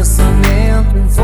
pensamento